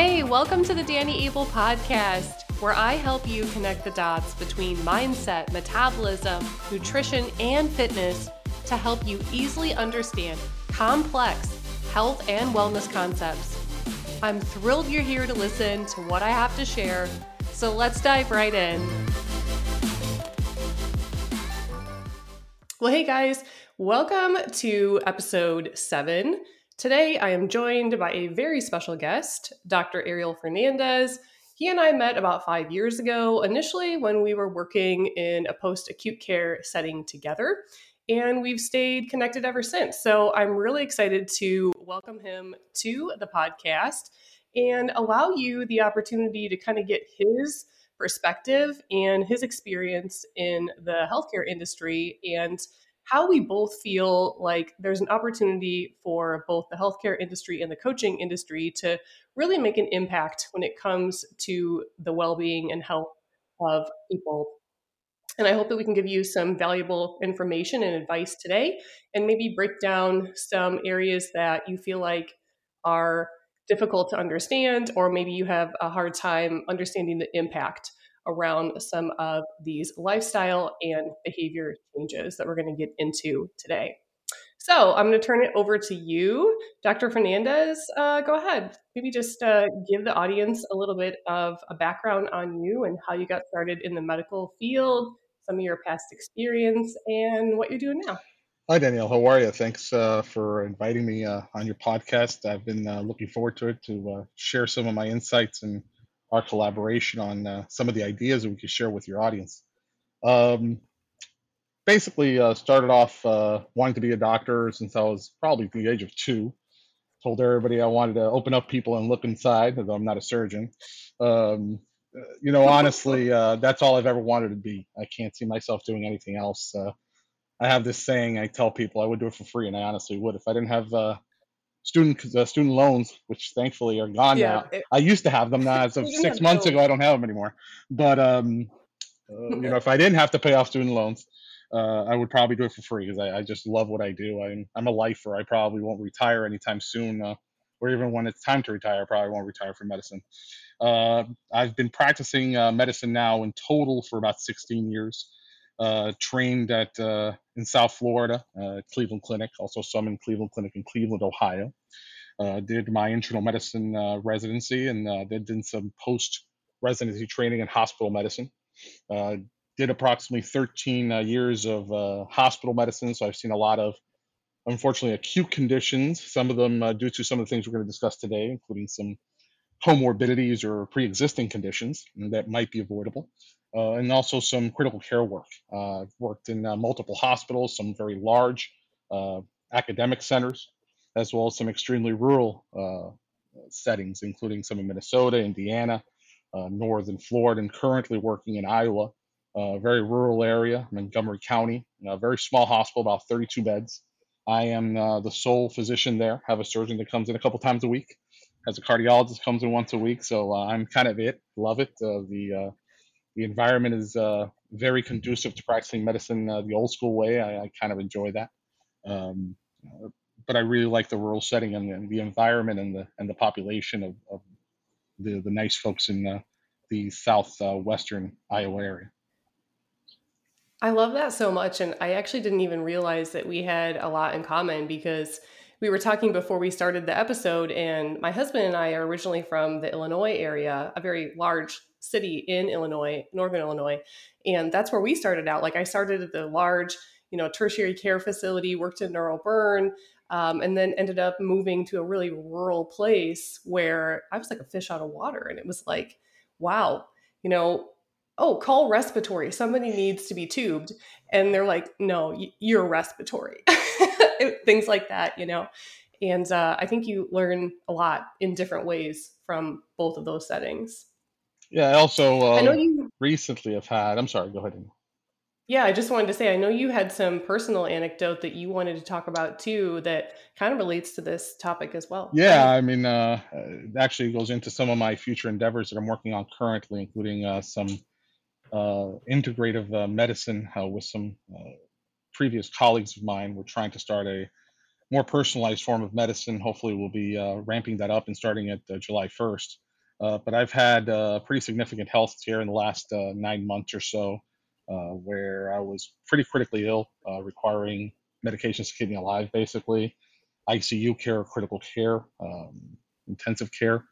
Hey, welcome to the Danielle Abel podcast, where I help you connect the dots between mindset, metabolism, nutrition, and fitness to help you easily understand complex health and wellness concepts. I'm thrilled you're here to listen to what I have to share, so let's dive right in. Well, hey guys, welcome to episode seven. Today, I am joined by a very special guest, Dr. Ariel Fernandez. He and I met about five years ago, initially when we were working in a post acute care setting together, and we've stayed connected ever since. So I'm really excited to welcome him to the podcast and allow you the opportunity to kind of get his perspective and his experience in the healthcare industry and how we both feel like there's an opportunity for both the healthcare industry and the coaching industry to really make an impact when it comes to the well-being and health of people. And I hope that we can give you some valuable information and advice today and maybe break down some areas that you feel like are difficult to understand, or maybe you have a hard time understanding the impact around some of these lifestyle and behavior changes that we're going to get into today. So I'm going to turn it over to you, Dr. Fernandez. Uh, go ahead. Maybe just uh, give the audience a little bit of a background on you and how you got started in the medical field, some of your past experience, and what you're doing now. Hi, Danielle. How are you? Thanks uh, for inviting me uh, on your podcast. I've been uh, looking forward to it to uh, share some of my insights and our collaboration on uh, some of the ideas we could share with your audience. Um, basically, uh, started off uh, wanting to be a doctor since I was probably the age of two. Told everybody I wanted to open up people and look inside, although I'm not a surgeon. Um, you know, honestly, uh, that's all I've ever wanted to be. I can't see myself doing anything else. Uh, I have this saying I tell people I would do it for free, and I honestly would if I didn't have uh, student uh, student loans, which thankfully are gone Yeah, now. it, I used to have them. Now, as of six months ago. I don't have them anymore. But um, uh, you know, if I didn't have to pay off student loans, uh, I would probably do it for free because I, I just love what I do. I'm I'm a lifer. I probably won't retire anytime soon, uh, or even when it's time to retire, I probably won't retire from medicine. Uh, I've been practicing uh, medicine now in total for about 16 years. Uh, trained at uh, in South Florida, uh, Cleveland Clinic, also some in Cleveland Clinic in Cleveland, Ohio. Uh, did my internal medicine uh, residency and uh, then did some post residency training in hospital medicine. Did approximately 13 uh, years of hospital medicine, so I've seen a lot of unfortunately acute conditions. Some of them due to some of the things we're going to discuss today, including some comorbidities or pre-existing conditions that might be avoidable, uh, and also some critical care work. Uh, I've worked in uh, multiple hospitals, some very large uh, academic centers, as well as some extremely rural uh, settings, including some in Minnesota, Indiana, uh, northern Florida, and currently working in Iowa, a very rural area, Montgomery County, a very small hospital, about 32 beds. I am the sole physician there. Have a surgeon that comes in a couple times a week. Has a cardiologist comes in once a week. So I'm kind of it. Love it. The the environment is uh, very conducive to practicing medicine uh, the old school way. I, I kind of enjoy that. Um, uh, but I really like the rural setting and the, the environment and the and the population of, of the the nice folks in uh, the southwestern Iowa area. I love that so much. And I actually didn't even realize that we had a lot in common because we were talking before we started the episode. And my husband and I are originally from the Illinois area, a very large city in Illinois, Northern Illinois. And that's where we started out. Like I started at the large, you know, tertiary care facility, worked in neural burn, um, and then ended up moving to a really rural place where I was like a fish out of water. And it was like, wow, you know, oh, call respiratory. Somebody needs to be tubed. And they're like, no, you're respiratory. Things like that, you know. And uh, I think you learn a lot in different ways from both of those settings. Yeah, I also I know uh, you, recently have had. I'm sorry. Go ahead. yeah, I just wanted to say, I know you had some personal anecdote that you wanted to talk about too that kind of relates to this topic as well. Yeah. I mean, uh, uh, it actually goes into some of my future endeavors that I'm working on currently, including uh, some uh, integrative uh, medicine uh, with some uh, previous colleagues of mine. We're trying to start a more personalized form of medicine. Hopefully, we'll be uh, ramping that up and starting at uh, July 1st. Uh, but I've had uh, pretty significant health care in the last uh, nine months or so, uh, where I was pretty critically ill, uh, requiring medications to keep me alive, basically, ICU care, critical care, um, intensive care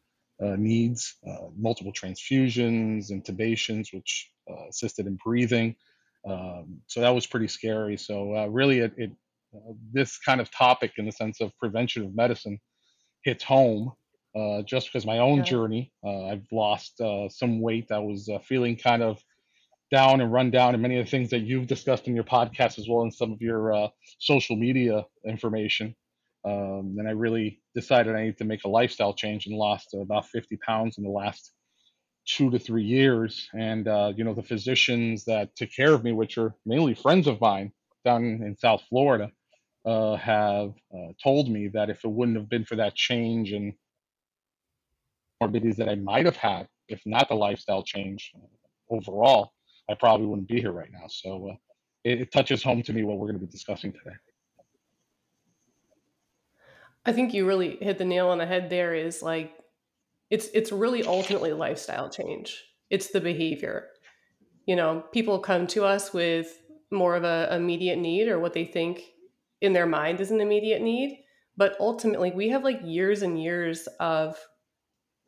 uh, needs, multiple transfusions, intubations, which assisted in breathing. Um, so that was pretty scary. So really, it, it this kind of topic, in the sense of prevention of medicine, hits home uh, just because my own Yeah. journey. Uh, I've lost uh, some weight. I was uh, feeling kind of down and run down, and many of the things that you've discussed in your podcast as well in some of your uh, social media information. Um, and I really decided I need to make a lifestyle change and lost about 50 pounds in the last two to three years. And, uh, you know, the physicians that took care of me, which are mainly friends of mine down in South Florida, uh, have uh, told me that if it wouldn't have been for that change and morbidities that I might have had, if not the lifestyle change uh, overall, I probably wouldn't be here right now. So uh, it, it touches home to me what we're going to be discussing today. I think you really hit the nail on the head there is like it's it's really ultimately lifestyle change. It's the behavior. You know, people come to us with more of a immediate need or what they think in their mind is an immediate need, but ultimately we have like years and years of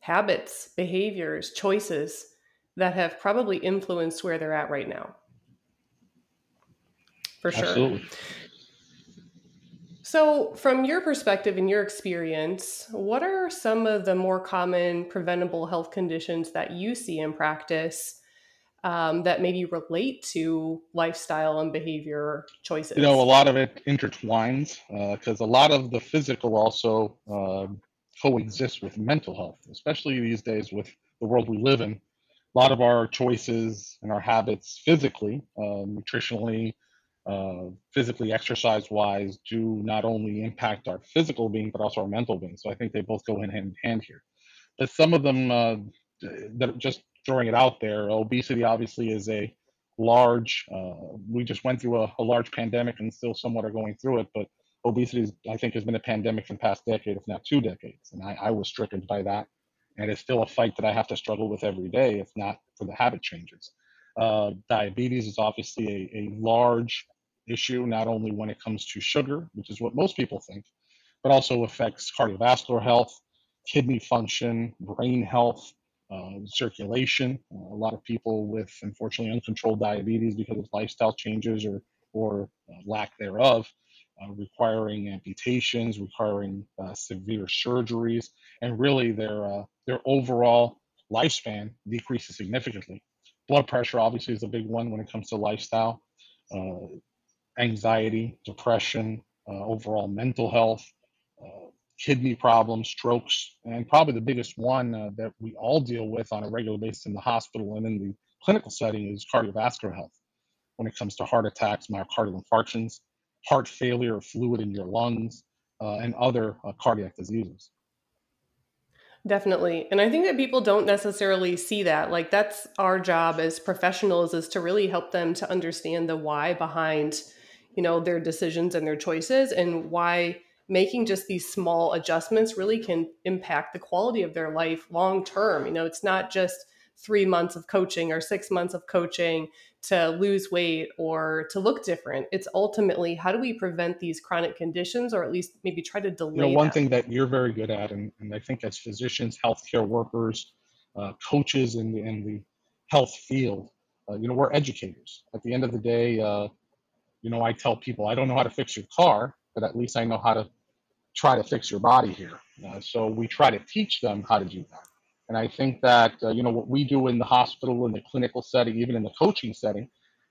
habits, behaviors, choices that have probably influenced where they're at right now. For sure. Absolutely. So, from your perspective and your experience, what are some of the more common preventable health conditions that you see in practice um, that maybe relate to lifestyle and behavior choices? You know, a lot of it intertwines because a lot of the physical also um coexists with mental health, especially these days with the world we live in. A lot of our choices and our habits physically, uh, nutritionally, uh, physically exercise wise, do not only impact our physical being, but also our mental being. So I think they both go in hand in hand here. But some of them, uh, that just throwing it out there, obesity obviously is a large, uh, we just went through a, a large pandemic and still somewhat are going through it, but obesity, I think, has been a pandemic for the past decade, if not two decades. And I, I was stricken by that. And it's still a fight that I have to struggle with every day, if not for the habit changes. Uh, diabetes is obviously a, a large issue, not only when it comes to sugar, which is what most people think, but also affects cardiovascular health, kidney function, brain health, uh, circulation. Uh, a lot of people with, unfortunately, uncontrolled diabetes because of lifestyle changes or, or uh, lack thereof, uh, requiring amputations, requiring uh, severe surgeries, and really their, uh, their overall lifespan decreases significantly. Blood pressure, obviously, is a big one when it comes to lifestyle. Uh, anxiety, depression, uh, overall mental health, kidney problems, strokes, and probably the biggest one that we all deal with on a regular basis in the hospital and in the clinical setting is cardiovascular health. When it comes to heart attacks, myocardial infarctions, heart failure, fluid in your lungs, uh, and other uh, cardiac diseases. Definitely. And I think that people don't necessarily see that. Like, that's our job as professionals is to really help them to understand the why behind, you know, their decisions and their choices and why making just these small adjustments really can impact the quality of their life long term. You know, it's not just three months of coaching or six months of coaching to lose weight or to look different. It's ultimately how do we prevent these chronic conditions or at least maybe try to You know, delay one them? thing that you're very good at, and, and I think as physicians, healthcare workers, uh, coaches in the in the health field, uh, you know, we're educators. At the end of the day, uh, you know, I tell people I don't know how to fix your car, but at least I know how to try to fix your body here. Uh, so we try to teach them how to do that. And I think that, uh, you know, what we do in the hospital, in the clinical setting, even in the coaching setting,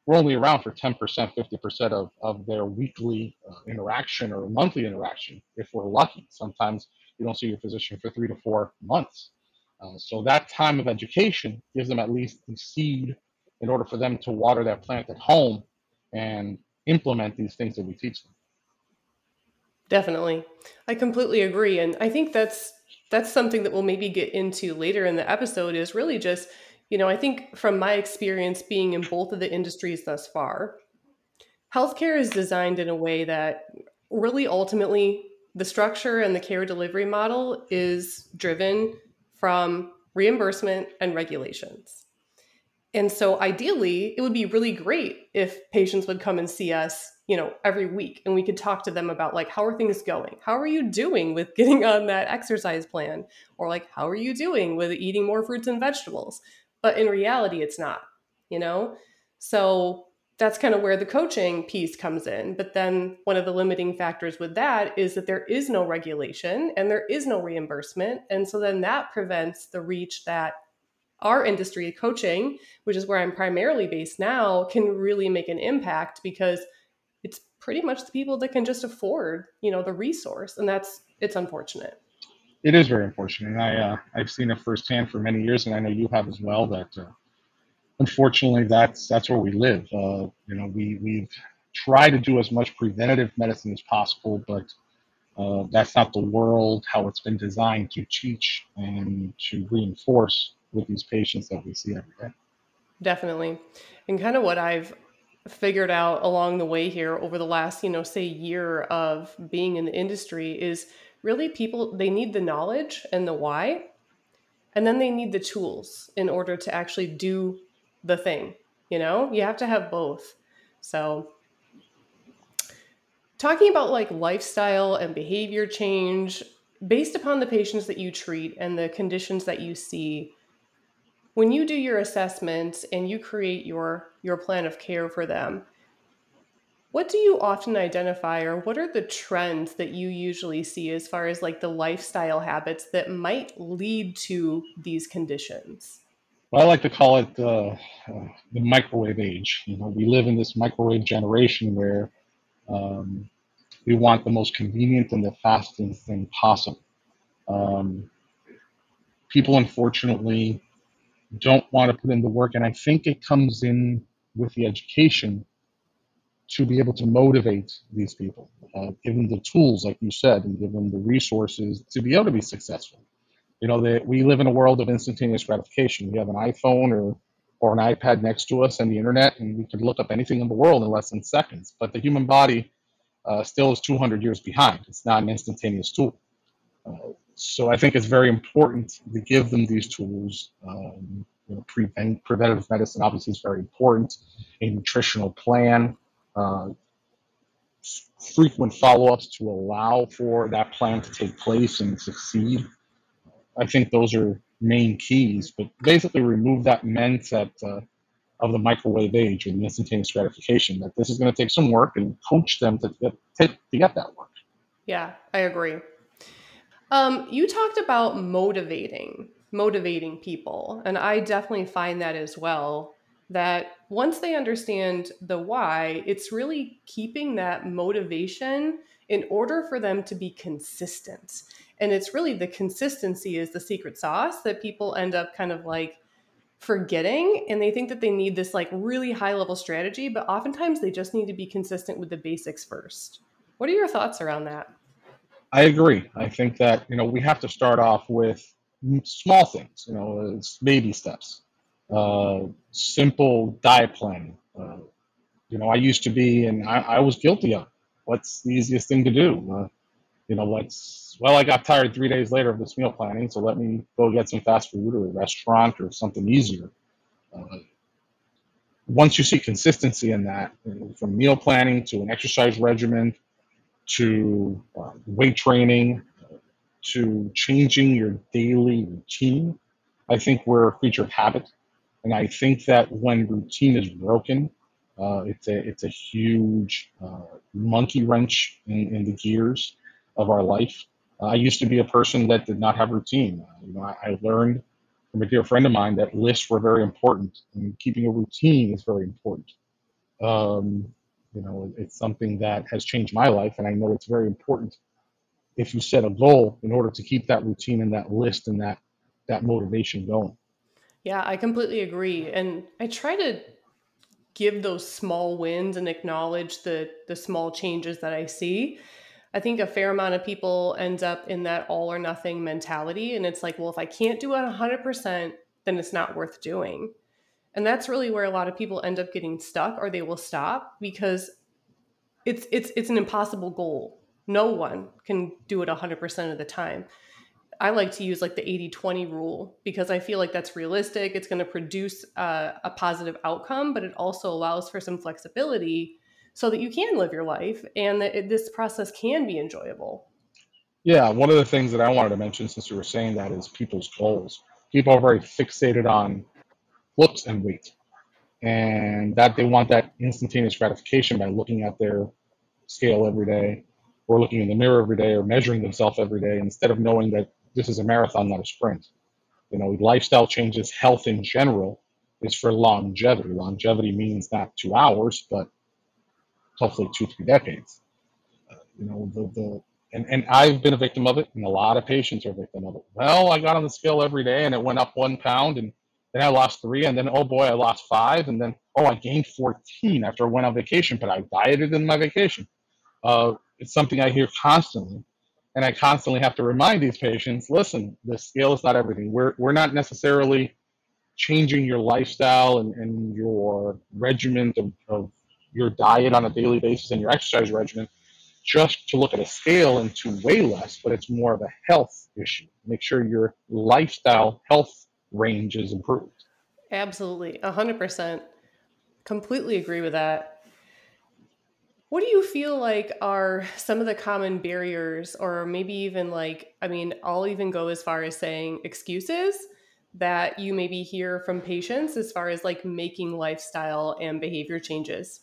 we're only around for 10%, 50% of, of their weekly uh, interaction or monthly interaction, if we're lucky. Sometimes you don't see your physician for three to four months. Uh, so that time of education gives them at least the seed in order for them to water that plant at home and implement these things that we teach them. Definitely. I completely agree and I think that's that's something that we'll maybe get into later in the episode is really just, you know, I think from my experience being in both of the industries thus far, healthcare is designed in a way that really ultimately the structure and the care delivery model is driven from reimbursement, and regulations. And so ideally, it would be really great if patients would come and see us, you know, every week and we could talk to them about like how are things going? How are you doing with getting on that exercise plan? Or like how are you doing with eating more fruits and vegetables? But in reality, it's not, you know? So that's kind of where the coaching piece comes in. But then one of the limiting factors with that is that there is no regulation and there is no reimbursement. And so then that prevents the reach that our industry coaching which is where i'm primarily based now can really make an impact because pretty much the people that can just afford you know the resource and that's it's unfortunate it is very unfortunate and i uh, i've seen it firsthand for many years and i know you have as well that uh, unfortunately that's that's where we live uh, you know we we've tried to do as much preventative medicine as possible but uh, that's not the world how it's been designed to teach and to reinforce with these patients that we see every day. Definitely. And kind of what I've figured out along the way here over the last, you know, say year of being in the industry is really people they need the knowledge and the why and then they need the tools in order to actually do the thing, you know? You have to have both. So talking about like lifestyle and behavior change based upon the patients that you treat and the conditions that you see when you do your assessments and you create your your plan of care for them what do you often identify or what are the trends that you usually see as far as like the lifestyle habits that might lead to these conditions well, I like to call it uh, the microwave age. You know, we live in this microwave generation where um, we want the most convenient and the fastest thing possible. Um, people, unfortunately, don't want to put in the work. And I think it comes in with the education to be able to motivate these people, uh, give them the tools, like you said, and give them the resources to be able to be successful. You know, that we live in a world of instantaneous gratification. We have an iPhone or or an iPad next to us and the internet, and we can look up anything in the world in less than seconds. But the human body uh, still is 200 years behind. It's not an instantaneous tool. Uh, so I think it's very important to give them these tools. Um, you know, prevent, medicine obviously is very important. A nutritional plan, uh, frequent follow-ups to allow for that plan to take place and succeed. I think those are main keys. But basically, remove that mindset uh, of the microwave age or the instantaneous gratification. That this is going to take some work, and coach them to get to get that work. Yeah, I agree. Um, you talked about motivating, motivating people, and I definitely find that as well. That once they understand the why, it's really keeping that motivation in order for them to be consistent. And it's really the consistency is the secret sauce that people end up kind of like forgetting and they think that they need this like really high level strategy but oftentimes they just need to be consistent with the basics first what are your thoughts around that I agree. I think that you know we have to start off with small things. You know, it's baby steps. Uh, simple diet planning. Uh, you know, I used to be, and I, I was guilty of. What's the easiest thing to do? Uh, you know, let's. Well, I got tired three days later of this meal planning, so let me go get some fast food or a restaurant or something easier. Uh, once you see consistency in that, you know, from meal planning to an exercise regimen to uh, weight training to changing your daily routine. I think we're a creature of habit. And I think that when routine is broken, uh, it's, a, it's a huge uh, monkey wrench in, in, the gears of our life. Uh, I used to be a person that did not have routine. you know, I, I, learned from a dear friend of mine that lists were very important and keeping a routine is very important. Um, you know, it's something that has changed my life, and I know it's very important if you set a goal in order to keep that routine and that list and that that motivation going. Yeah, I completely agree, and I try to give those small wins and acknowledge the the small changes that I see. I think a fair amount of people end up in that all or nothing mentality, and it's like, well, if I can't do it 100%, then it's not worth doing. And that's really where a lot of people end up getting stuck or they will stop because it's it's it's an impossible goal. No one can do it 100% of the time. I like to use like the 80 20 rule because I feel like that's realistic. It's going to produce a, a positive outcome, but it also allows for some flexibility so that you can live your life and that it, this process can be enjoyable. Yeah, one of the things that I wanted to mention since you were saying that is people's goals. People are very fixated on looks and weight, and that they want that instantaneous gratification by looking at their scale every day, or looking in the mirror every day, or measuring themselves every day, instead of knowing that this is a marathon, not a sprint. You know, lifestyle changes, health in general, is for longevity. Longevity means not two hours, but hopefully two, three decades. Uh, you know, the, the and, and I've been a victim of it, and a lot of patients are a victim of it. Well, I got on the scale every day and it went up one pound, and then I lost three, and then oh boy, I lost five, and then oh, I gained 14 after I went on vacation, but I dieted in my vacation. Uh, it's something I hear constantly, and I constantly have to remind these patients: listen, the scale is not everything. We're we're not necessarily changing your lifestyle and, and your regimen of, of your diet on a daily basis and your exercise regimen just to look at a scale and to weigh less, but it's more of a health issue. Make sure your lifestyle health range is improved. Absolutely, 100%. Completely agree with that. What do you feel like are some of the common barriers, or maybe even like, I mean, I'll even go as far as saying excuses that you maybe hear from patients as far as like making lifestyle and behavior changes?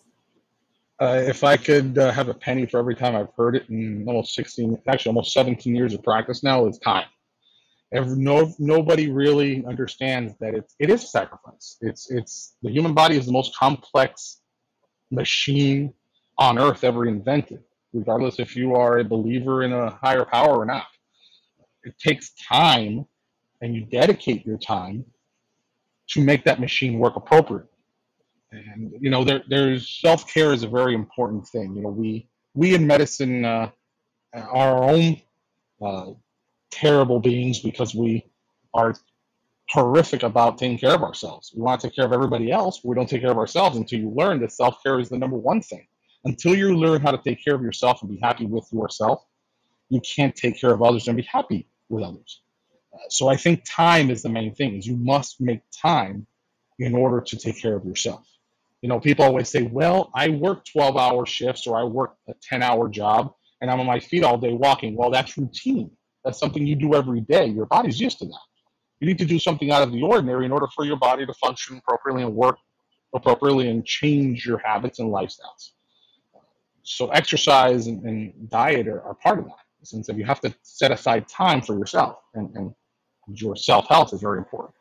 Uh, if I could uh, have a penny for every time I've heard it in almost 16, actually almost 17 years of practice now, it's time. No, nobody really understands that it, it is a sacrifice. It's, it's the human body is the most complex machine on earth ever invented, regardless if you are a believer in a higher power or not. It takes time, and you dedicate your time to make that machine work appropriately and you know there, there's self-care is a very important thing you know we we in medicine uh, are our own uh, terrible beings because we are horrific about taking care of ourselves we want to take care of everybody else but we don't take care of ourselves until you learn that self-care is the number one thing until you learn how to take care of yourself and be happy with yourself you can't take care of others and be happy with others uh, so i think time is the main thing is you must make time in order to take care of yourself you know, people always say, well, I work 12 hour shifts or I work a 10 hour job and I'm on my feet all day walking. Well, that's routine. That's something you do every day. Your body's used to that. You need to do something out of the ordinary in order for your body to function appropriately and work appropriately and change your habits and lifestyles. So, exercise and, and diet are, are, part of that. Since you have to set aside time for yourself, and, and your self health is very important.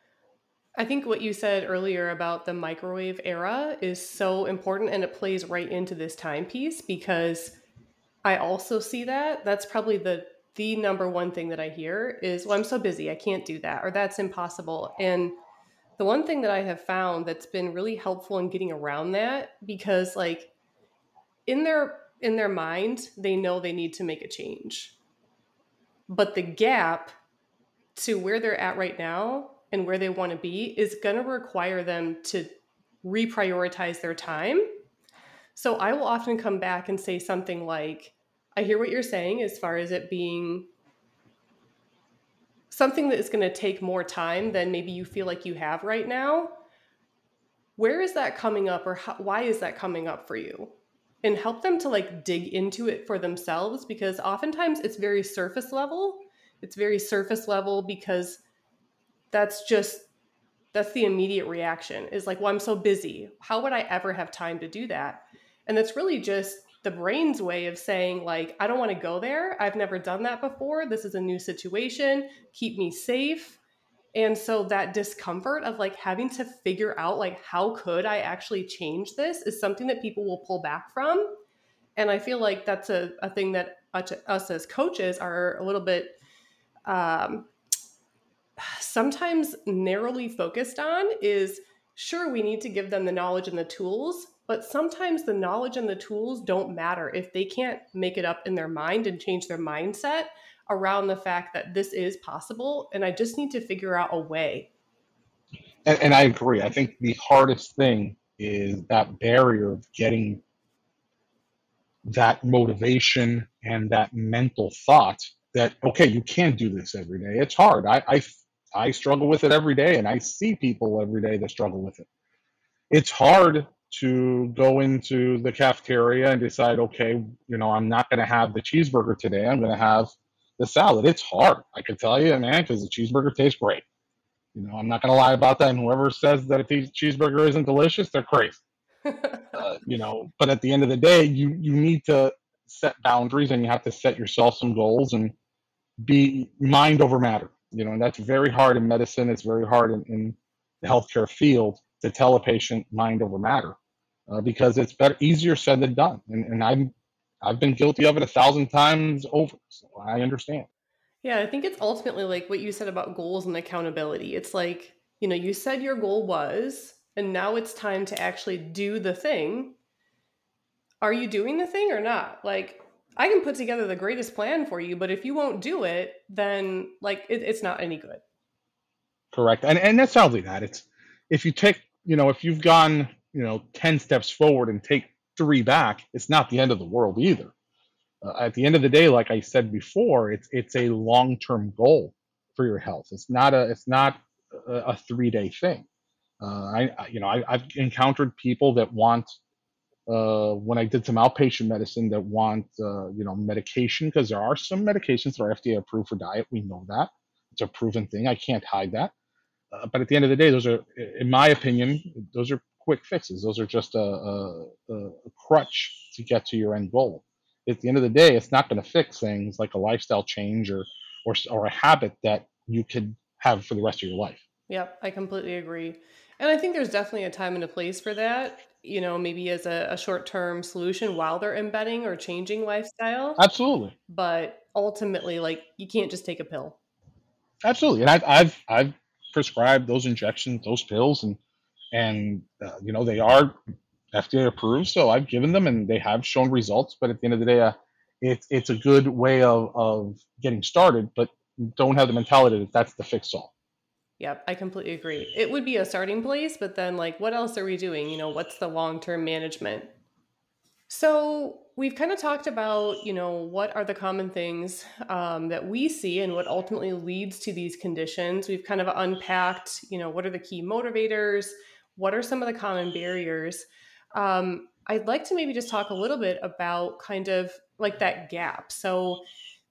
I think what you said earlier about the microwave era is so important and it plays right into this timepiece because I also see that. That's probably the the number one thing that I hear is, well, I'm so busy, I can't do that, or that's impossible. And the one thing that I have found that's been really helpful in getting around that, because like in their in their mind, they know they need to make a change. But the gap to where they're at right now and where they want to be is going to require them to reprioritize their time. So I will often come back and say something like, I hear what you're saying as far as it being something that is going to take more time than maybe you feel like you have right now. Where is that coming up or how, why is that coming up for you? And help them to like dig into it for themselves because oftentimes it's very surface level. It's very surface level because that's just that's the immediate reaction is like well i'm so busy how would i ever have time to do that and that's really just the brain's way of saying like i don't want to go there. I've never done that before. This is a new situation. Keep me safe. And so that discomfort of like having to figure out like how could i actually change this is something that people will pull back from. And i feel like that's a, a thing that us as coaches are a little bit um, sometimes narrowly focused on is sure we need to give them the knowledge and the tools but sometimes the knowledge and the tools don't matter if they can't make it up in their mind and change their mindset around the fact that this is possible and i just need to figure out a way and, and i agree i think the hardest thing is that barrier of getting that motivation and that mental thought that okay, you can't do this every day. It's hard. I I, I struggle with it every day, and I see people every day that struggle with it. It's hard to go into the cafeteria and decide, okay, you know, I'm not going to have the cheeseburger today. I'm going to have the salad. It's hard. I can tell you, man, because the cheeseburger tastes great. You know, I'm not going to lie about that. And whoever says that a cheeseburger isn't delicious, they're crazy. uh, you know, but at the end of the day, you you need to set boundaries and you have to set yourself some goals and be mind over matter. You know, and that's very hard in medicine. It's very hard in, in the healthcare field to tell a patient mind over matter uh, because it's better easier said than done. And, and I'm I've been guilty of it a thousand times over. So I understand. Yeah, I think it's ultimately like what you said about goals and accountability. It's like, you know, you said your goal was, and now it's time to actually do the thing. Are you doing the thing or not? Like, I can put together the greatest plan for you, but if you won't do it, then like it, it's not any good. Correct. And and that's only that. It's if you take, you know, if you've gone, you know, 10 steps forward and take three back, it's not the end of the world either uh, at the end of the day, like I said before, it's it's a long term goal for your health. It's not a it's not a, a three day thing. Uh, I you know I, have encountered people that want uh, when I did some outpatient medicine that want uh, you know medication because there are some medications that are FDA approved for diet. We know that it's a proven thing. I can't hide that. Uh, but at the end of the day, those are, in my opinion, those are quick fixes. Those are just a, a, a crutch to get to your end goal at the end of the day, it's not going to fix things like a lifestyle change or, or, or a habit that you could have for the rest of your life. Yep, I completely agree. And I think there's definitely a time and a place for that, you know, maybe as a, a short term solution while they're embedding or changing lifestyle. Absolutely. But ultimately, like, you can't just take a pill. Absolutely. And I've, I've, I've prescribed those injections, those pills, and, and, uh, you know, they are FDA approved, so I've given them and they have shown results. But at the end of the day, uh, it's it's a good way of of getting started, but don't have the mentality that that's the fix all. Yep, I completely agree. It would be a starting place, but then like, what else are we doing? You know, what's the long term management? So we've kind of talked about, you know, what are the common things um, that we see and what ultimately leads to these conditions. We've kind of unpacked, you know, what are the key motivators, what are some of the common barriers. Um, I'd like to maybe just talk a little bit about kind of like that gap. So,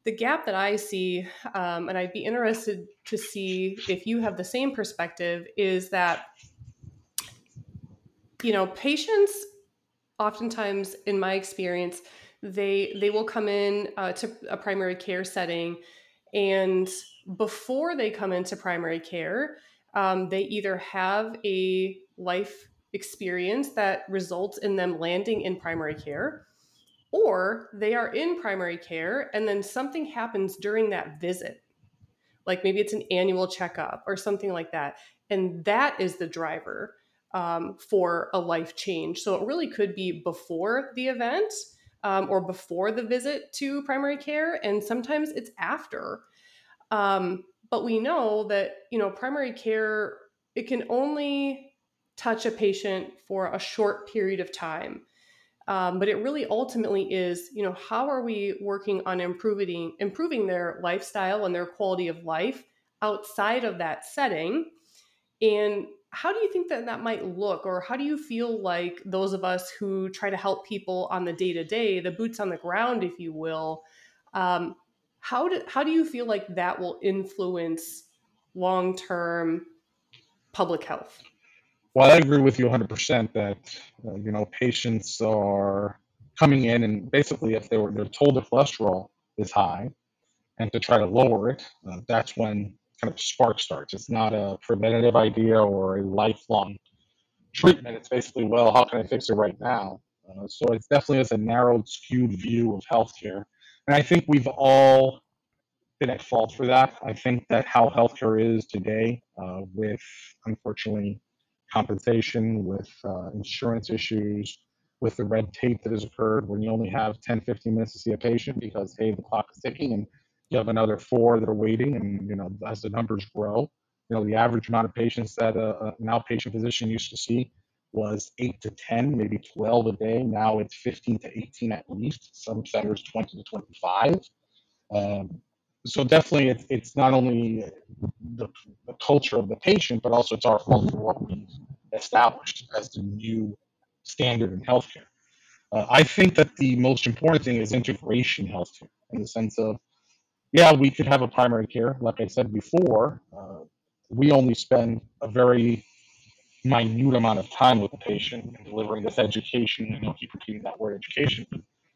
the gap that I see, um, and I'd be interested to see if you have the same perspective, is that, you know, patients oftentimes, in my experience, they they will come in uh, to a primary care setting, and before they come into primary care, um, they either have a life experience that results in them landing in primary care, or they are in primary care and then something happens during that visit. Like maybe it's an annual checkup or something like that. And that is the driver um, for a life change. So it really could be before the event um, or before the visit to primary care, and sometimes it's after. Um, but we know that you know primary care it can only touch a patient for a short period of time. Um, but it really ultimately is, you know, how are we working on improving improving their lifestyle and their quality of life outside of that setting? And how do you think that that might look, or how do you feel like those of us who try to help people on the day to day, the boots on the ground, if you will, um, how do how do you feel like that will influence long term public health? Well, I agree with you 100% that uh, you know patients are coming in and basically if they were they're told their cholesterol is high and to try to lower it, uh, that's when kind of spark starts. It's not a preventative idea or a lifelong treatment. It's basically, well, how can I fix it right now? Uh, so it definitely is a narrowed, skewed view of healthcare, and I think we've all been at fault for that. I think that how healthcare is today, uh, with unfortunately compensation, with uh, insurance issues, with the red tape that has occurred when you only have 10, 15 minutes to see a patient because, hey, the clock is ticking and you have another four that are waiting. And, you know, as the numbers grow, you know, the average amount of patients that uh, uh, an outpatient physician used to see was eight to 10, maybe 12 a day. Now it's 15 to 18 at least. Some centers 20 to 25. Um, so definitely, it's, it's not only the, the culture of the patient, but also it's our fault for what we established as the new standard in healthcare. Uh, I think that the most important thing is integration healthcare in the sense of, yeah, we could have a primary care. Like I said before, uh, we only spend a very minute amount of time with the patient and delivering this education. And I'll keep repeating that word education,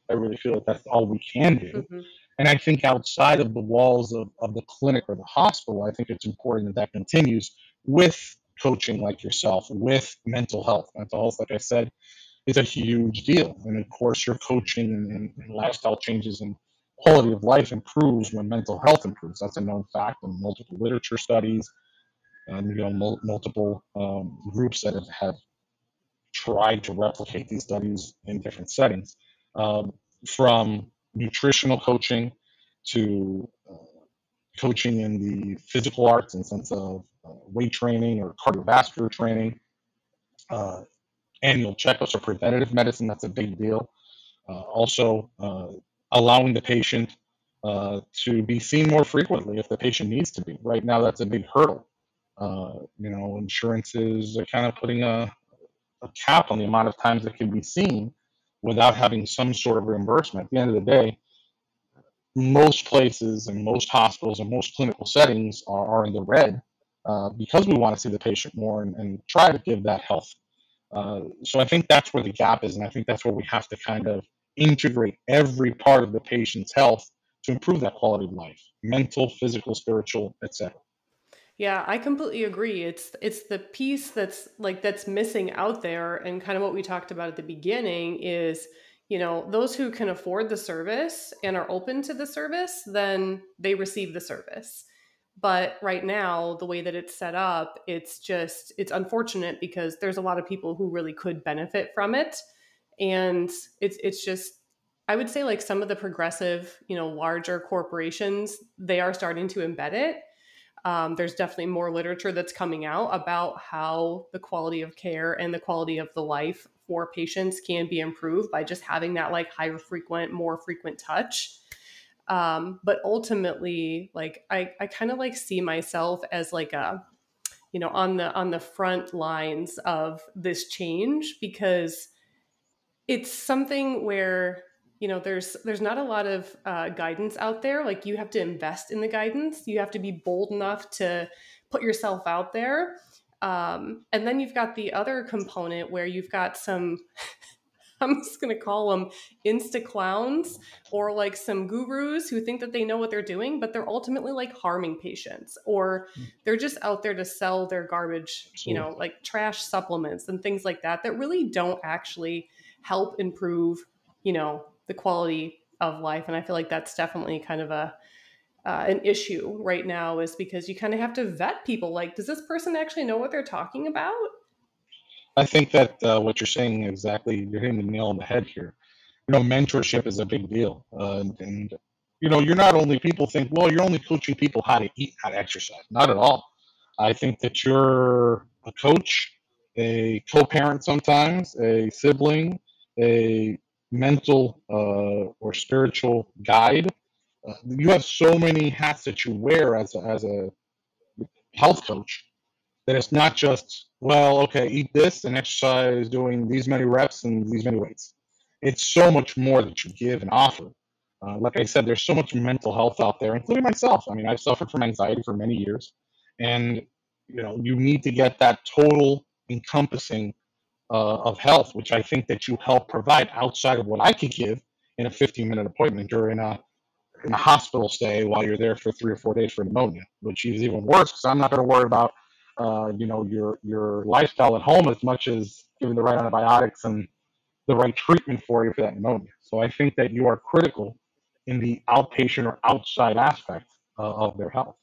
I really feel that that's all we can do. Mm-hmm. And I think outside of the walls of, of the clinic or the hospital, I think it's important that that continues with coaching like yourself, with mental health. Mental health, like I said, is a huge deal. And of course, your coaching and, and lifestyle changes and quality of life improves when mental health improves. That's a known fact in multiple literature studies and you know mul- multiple um, groups that have, have tried to replicate these studies in different settings, um, from nutritional coaching to uh, coaching in the physical arts in sense of uh, weight training or cardiovascular training, uh, annual checkups or preventative medicine, that's a big deal. Uh, also, uh, allowing the patient uh, to be seen more frequently if the patient needs to be. Right now, that's a big hurdle. you know, insurances are kind of putting a, a cap on the amount of times that can be seen without having some sort of reimbursement. At the end of the day, most places and most hospitals and most clinical settings are, are in the red uh, because we want to see the patient more and, and try to give that health. Uh, so I think that's where the gap is, and I think that's where we have to kind of integrate every part of the patient's health to improve that quality of life, mental, physical, spiritual, etc. Yeah, I completely agree. It's it's the piece that's like that's missing out there and kind of what we talked about at the beginning is, you know, those who can afford the service and are open to the service, then they receive the service. But right now, the way that it's set up, it's just it's unfortunate because there's a lot of people who really could benefit from it. And it's it's just I would say like some of the progressive, you know, larger corporations, they are starting to embed it um, there's definitely more literature that's coming out about how the quality of care and the quality of the life for patients can be improved by just having that like higher frequent, more frequent touch. Um, but ultimately, like I, I kind of like see myself as like a, you know, on the on the front lines of this change because it's something where you know there's there's not a lot of uh, guidance out there. Like you have to invest in the guidance. You have to be bold enough to put yourself out there. Um, and then you've got the other component where you've got some i'm just going to call them insta clowns or like some gurus who think that they know what they're doing but they're ultimately like harming patients or hmm. they're just out there to sell their garbage you know like trash supplements and things like that that really don't actually help improve you know the quality of life. And I feel like that's definitely kind of a uh, an issue right now is because you kind of have to vet people. Like, does this person actually know what they're talking about? I think that uh, what you're saying exactly, you're hitting the nail on the head here. You know, mentorship is a big deal, uh, and, and you know, you're not only people think, well, you're only coaching people how to eat, how to exercise. Not at all. I think that you're a coach, a co-parent sometimes, a sibling, a mental uh, or spiritual guide. Uh, you have so many hats that you wear as a, as a health coach that it's not just well, okay, eat this and exercise doing these many reps and these many weights. It's so much more that you give and offer. Uh, like I said, there's so much mental health out there, including myself. I mean, I've suffered from anxiety for many years, and you know, you need to get that total encompassing uh, of health, which I think that you help provide outside of what I could give in a 15 minute appointment during a, in a hospital stay while you're there for three or four days for pneumonia, which is even worse because I'm not going to worry about uh, you know your your lifestyle at home as much as giving the right antibiotics and the right treatment for you for that pneumonia. So I think that you are critical in the outpatient or outside aspect uh, of their health.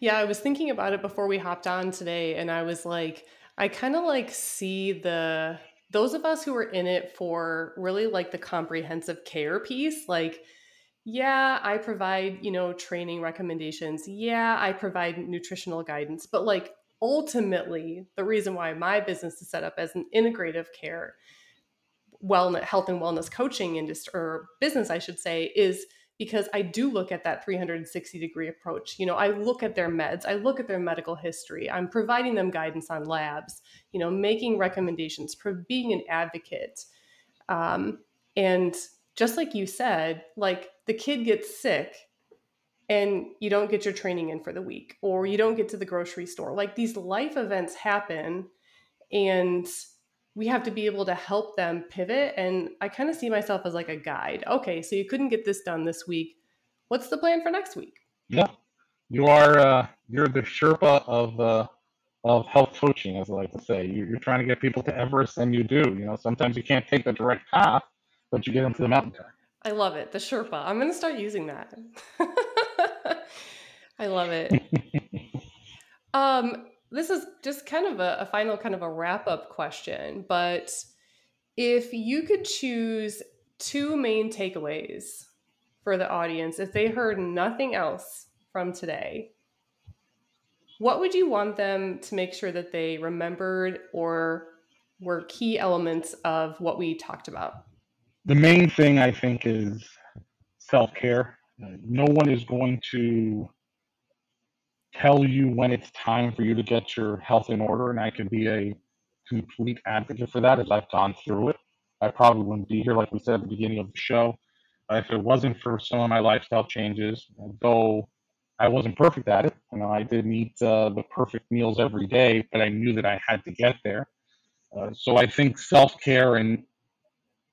Yeah, I was thinking about it before we hopped on today, and I was like, I kind of like see the those of us who are in it for really like the comprehensive care piece, like yeah, I provide, you know, training recommendations. Yeah, I provide nutritional guidance, but like ultimately, the reason why my business is set up as an integrative care wellness health and wellness coaching industry or business I should say is because I do look at that 360 degree approach. You know, I look at their meds, I look at their medical history, I'm providing them guidance on labs, you know, making recommendations, being an advocate. Um, and just like you said, like the kid gets sick and you don't get your training in for the week or you don't get to the grocery store. Like these life events happen and we have to be able to help them pivot and I kind of see myself as like a guide. Okay, so you couldn't get this done this week. What's the plan for next week? Yeah. You are uh you're the Sherpa of uh of health coaching, as I like to say. You're, you're trying to get people to Everest, and you do. You know, sometimes you can't take the direct path, but you get them to the mountaintop. I love it. The Sherpa. I'm going to start using that. I love it. um, this is just kind of a, a final kind of a wrap up question, but if you could choose two main takeaways for the audience, if they heard nothing else from today, what would you want them to make sure that they remembered or were key elements of what we talked about? The main thing I think is self care. No one is going to tell you when it's time for you to get your health in order, and I can be a complete advocate for that as I've gone through it. I probably wouldn't be here, like we said at the beginning of the show, if it wasn't for some of my lifestyle changes. Though I wasn't perfect at it, you know, I didn't eat uh, the perfect meals every day, but I knew that I had to get there. Uh, so I think self care and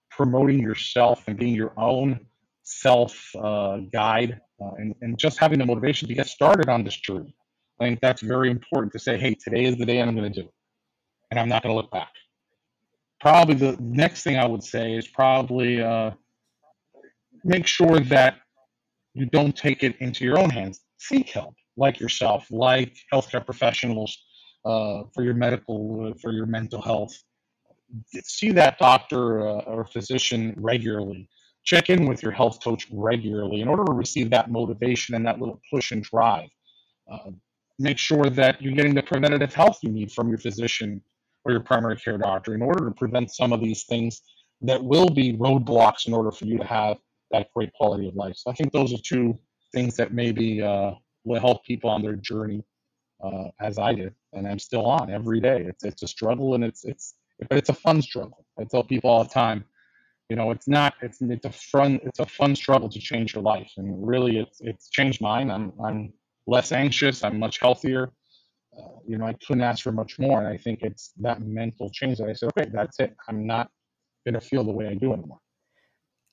promoting yourself and being your own self uh, guide uh, and, and just having the motivation to get started on this journey. I think that's very important to say, hey, today is the day I'm going to do it. And I'm not going to look back. Probably the next thing I would say is probably uh, make sure that you don't take it into your own hands. Seek help, like yourself, like healthcare professionals uh, for your medical, uh, for your mental health see that doctor uh, or physician regularly. Check in with your health coach regularly in order to receive that motivation and that little push and drive. Uh, make sure that you're getting the preventative health you need from your physician or your primary care doctor in order to prevent some of these things that will be roadblocks in order for you to have that great quality of life. So I think those are two things that maybe uh, will help people on their journey uh, as I did, and I'm still on every day. It's it's a struggle and it's it's but it's a fun struggle. I tell people all the time, you know, it's not it's it's a fun it's a fun struggle to change your life, and really it's it's changed mine. I'm I'm less anxious. I'm much healthier. Uh, you know, I couldn't ask for much more, and I think it's that mental change that I said, okay, that's it. I'm not gonna feel the way I do anymore.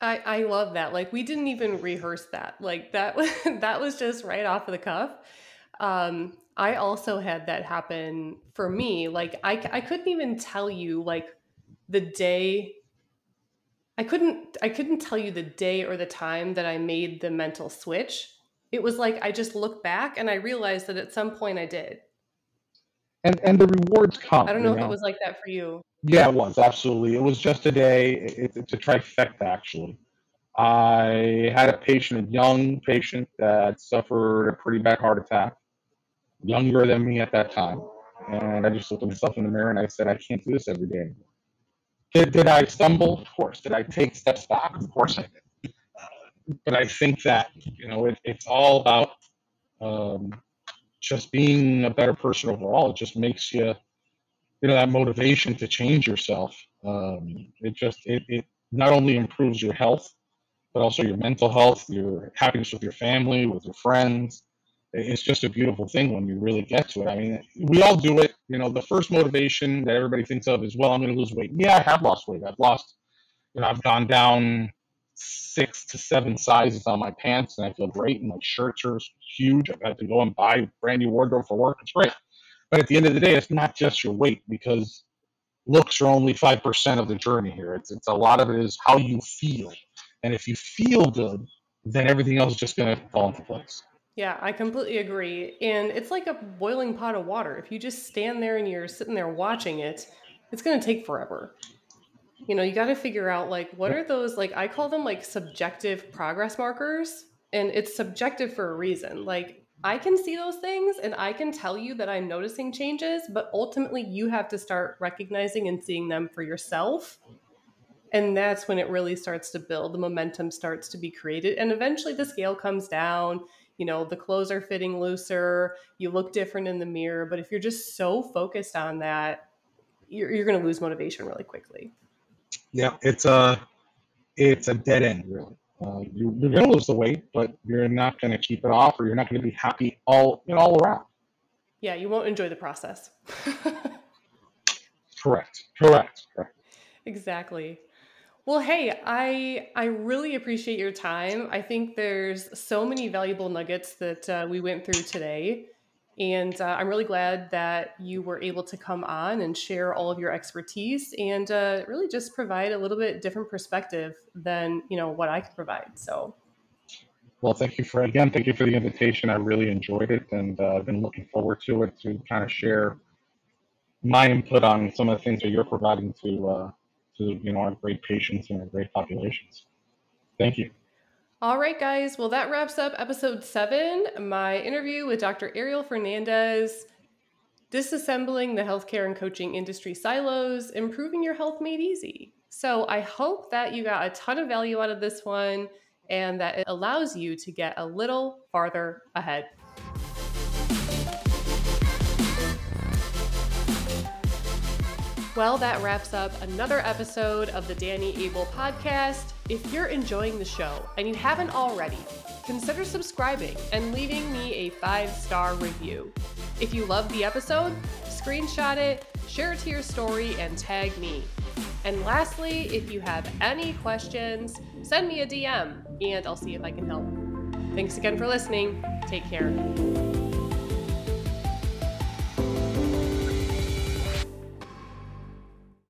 I, I love that. Like we didn't even rehearse that. Like that was that was just right off of the cuff. Um, I also had that happen for me. Like I, I couldn't even tell you like the day I couldn't I couldn't tell you the day or the time that I made the mental switch. It was like I just looked back and I realized that at some point I did. And and the rewards come. I don't know if know? it was like that for you. Yeah, it was absolutely. It was just a day. It, it's a trifecta actually. I had a patient, a young patient that suffered a pretty bad heart attack younger than me at that time. And I just looked at myself in the mirror and I said, I can't do this every day anymore. Did, did I stumble? Of course. Did I take steps back? Of course I did. But I think that, you know, it, it's all about um, just being a better person overall. It just makes you, you know, that motivation to change yourself. Um, it just, it, it not only improves your health, but also your mental health, your happiness with your family, with your friends, it's just a beautiful thing when you really get to it. I mean, we all do it. You know, the first motivation that everybody thinks of is, well, I'm going to lose weight. Yeah, I have lost weight. I've lost, you know, I've gone down six to seven sizes on my pants and I feel great. And my shirts are huge. I've had to go and buy brand new wardrobe for work. It's great. But at the end of the day, it's not just your weight because looks are only 5% of the journey here. It's, it's a lot of it is how you feel. And if you feel good, then everything else is just going to fall into place. Yeah, I completely agree. And it's like a boiling pot of water. If you just stand there and you're sitting there watching it, it's going to take forever. You know, you got to figure out like what are those like I call them like subjective progress markers and it's subjective for a reason. Like I can see those things and I can tell you that I'm noticing changes, but ultimately you have to start recognizing and seeing them for yourself And that's when it really starts to build. The momentum starts to be created. And eventually the scale comes down. You know, the clothes are fitting looser. You look different in the mirror. But if you're just so focused on that, you're, you're going to lose motivation really quickly. Yeah, it's a it's a dead end, really. Uh, you, you're going to lose the weight, but you're not going to keep it off, or you're not going to be happy all you know, all around. Yeah, you won't enjoy the process. correct. Correct. Correct. Exactly. Well, hey, I I really appreciate your time. I think there's so many valuable nuggets that uh, we went through today, and uh, I'm really glad that you were able to come on and share all of your expertise and uh, really just provide a little bit different perspective than you know what I could provide. So, well, thank you for again, thank you for the invitation. I really enjoyed it, and uh, I've been looking forward to it to kind of share my input on some of the things that you're providing to uh, to you know our great patients and our great populations. Thank you. All right, guys. Well, that wraps up episode seven, my interview with Dr. Ariel Fernandez. Disassembling the healthcare and coaching industry silos, improving your health made easy. So, I hope that you got a ton of value out of this one and that it allows you to get a little farther ahead. Well, that wraps up another episode of the Danny Abel podcast. If you're enjoying the show and you haven't already, consider subscribing and leaving me a five star review. If you love the episode, screenshot it, share it to your story, and tag me. And lastly, if you have any questions, send me a DM and I'll see if I can help. Thanks again for listening. Take care.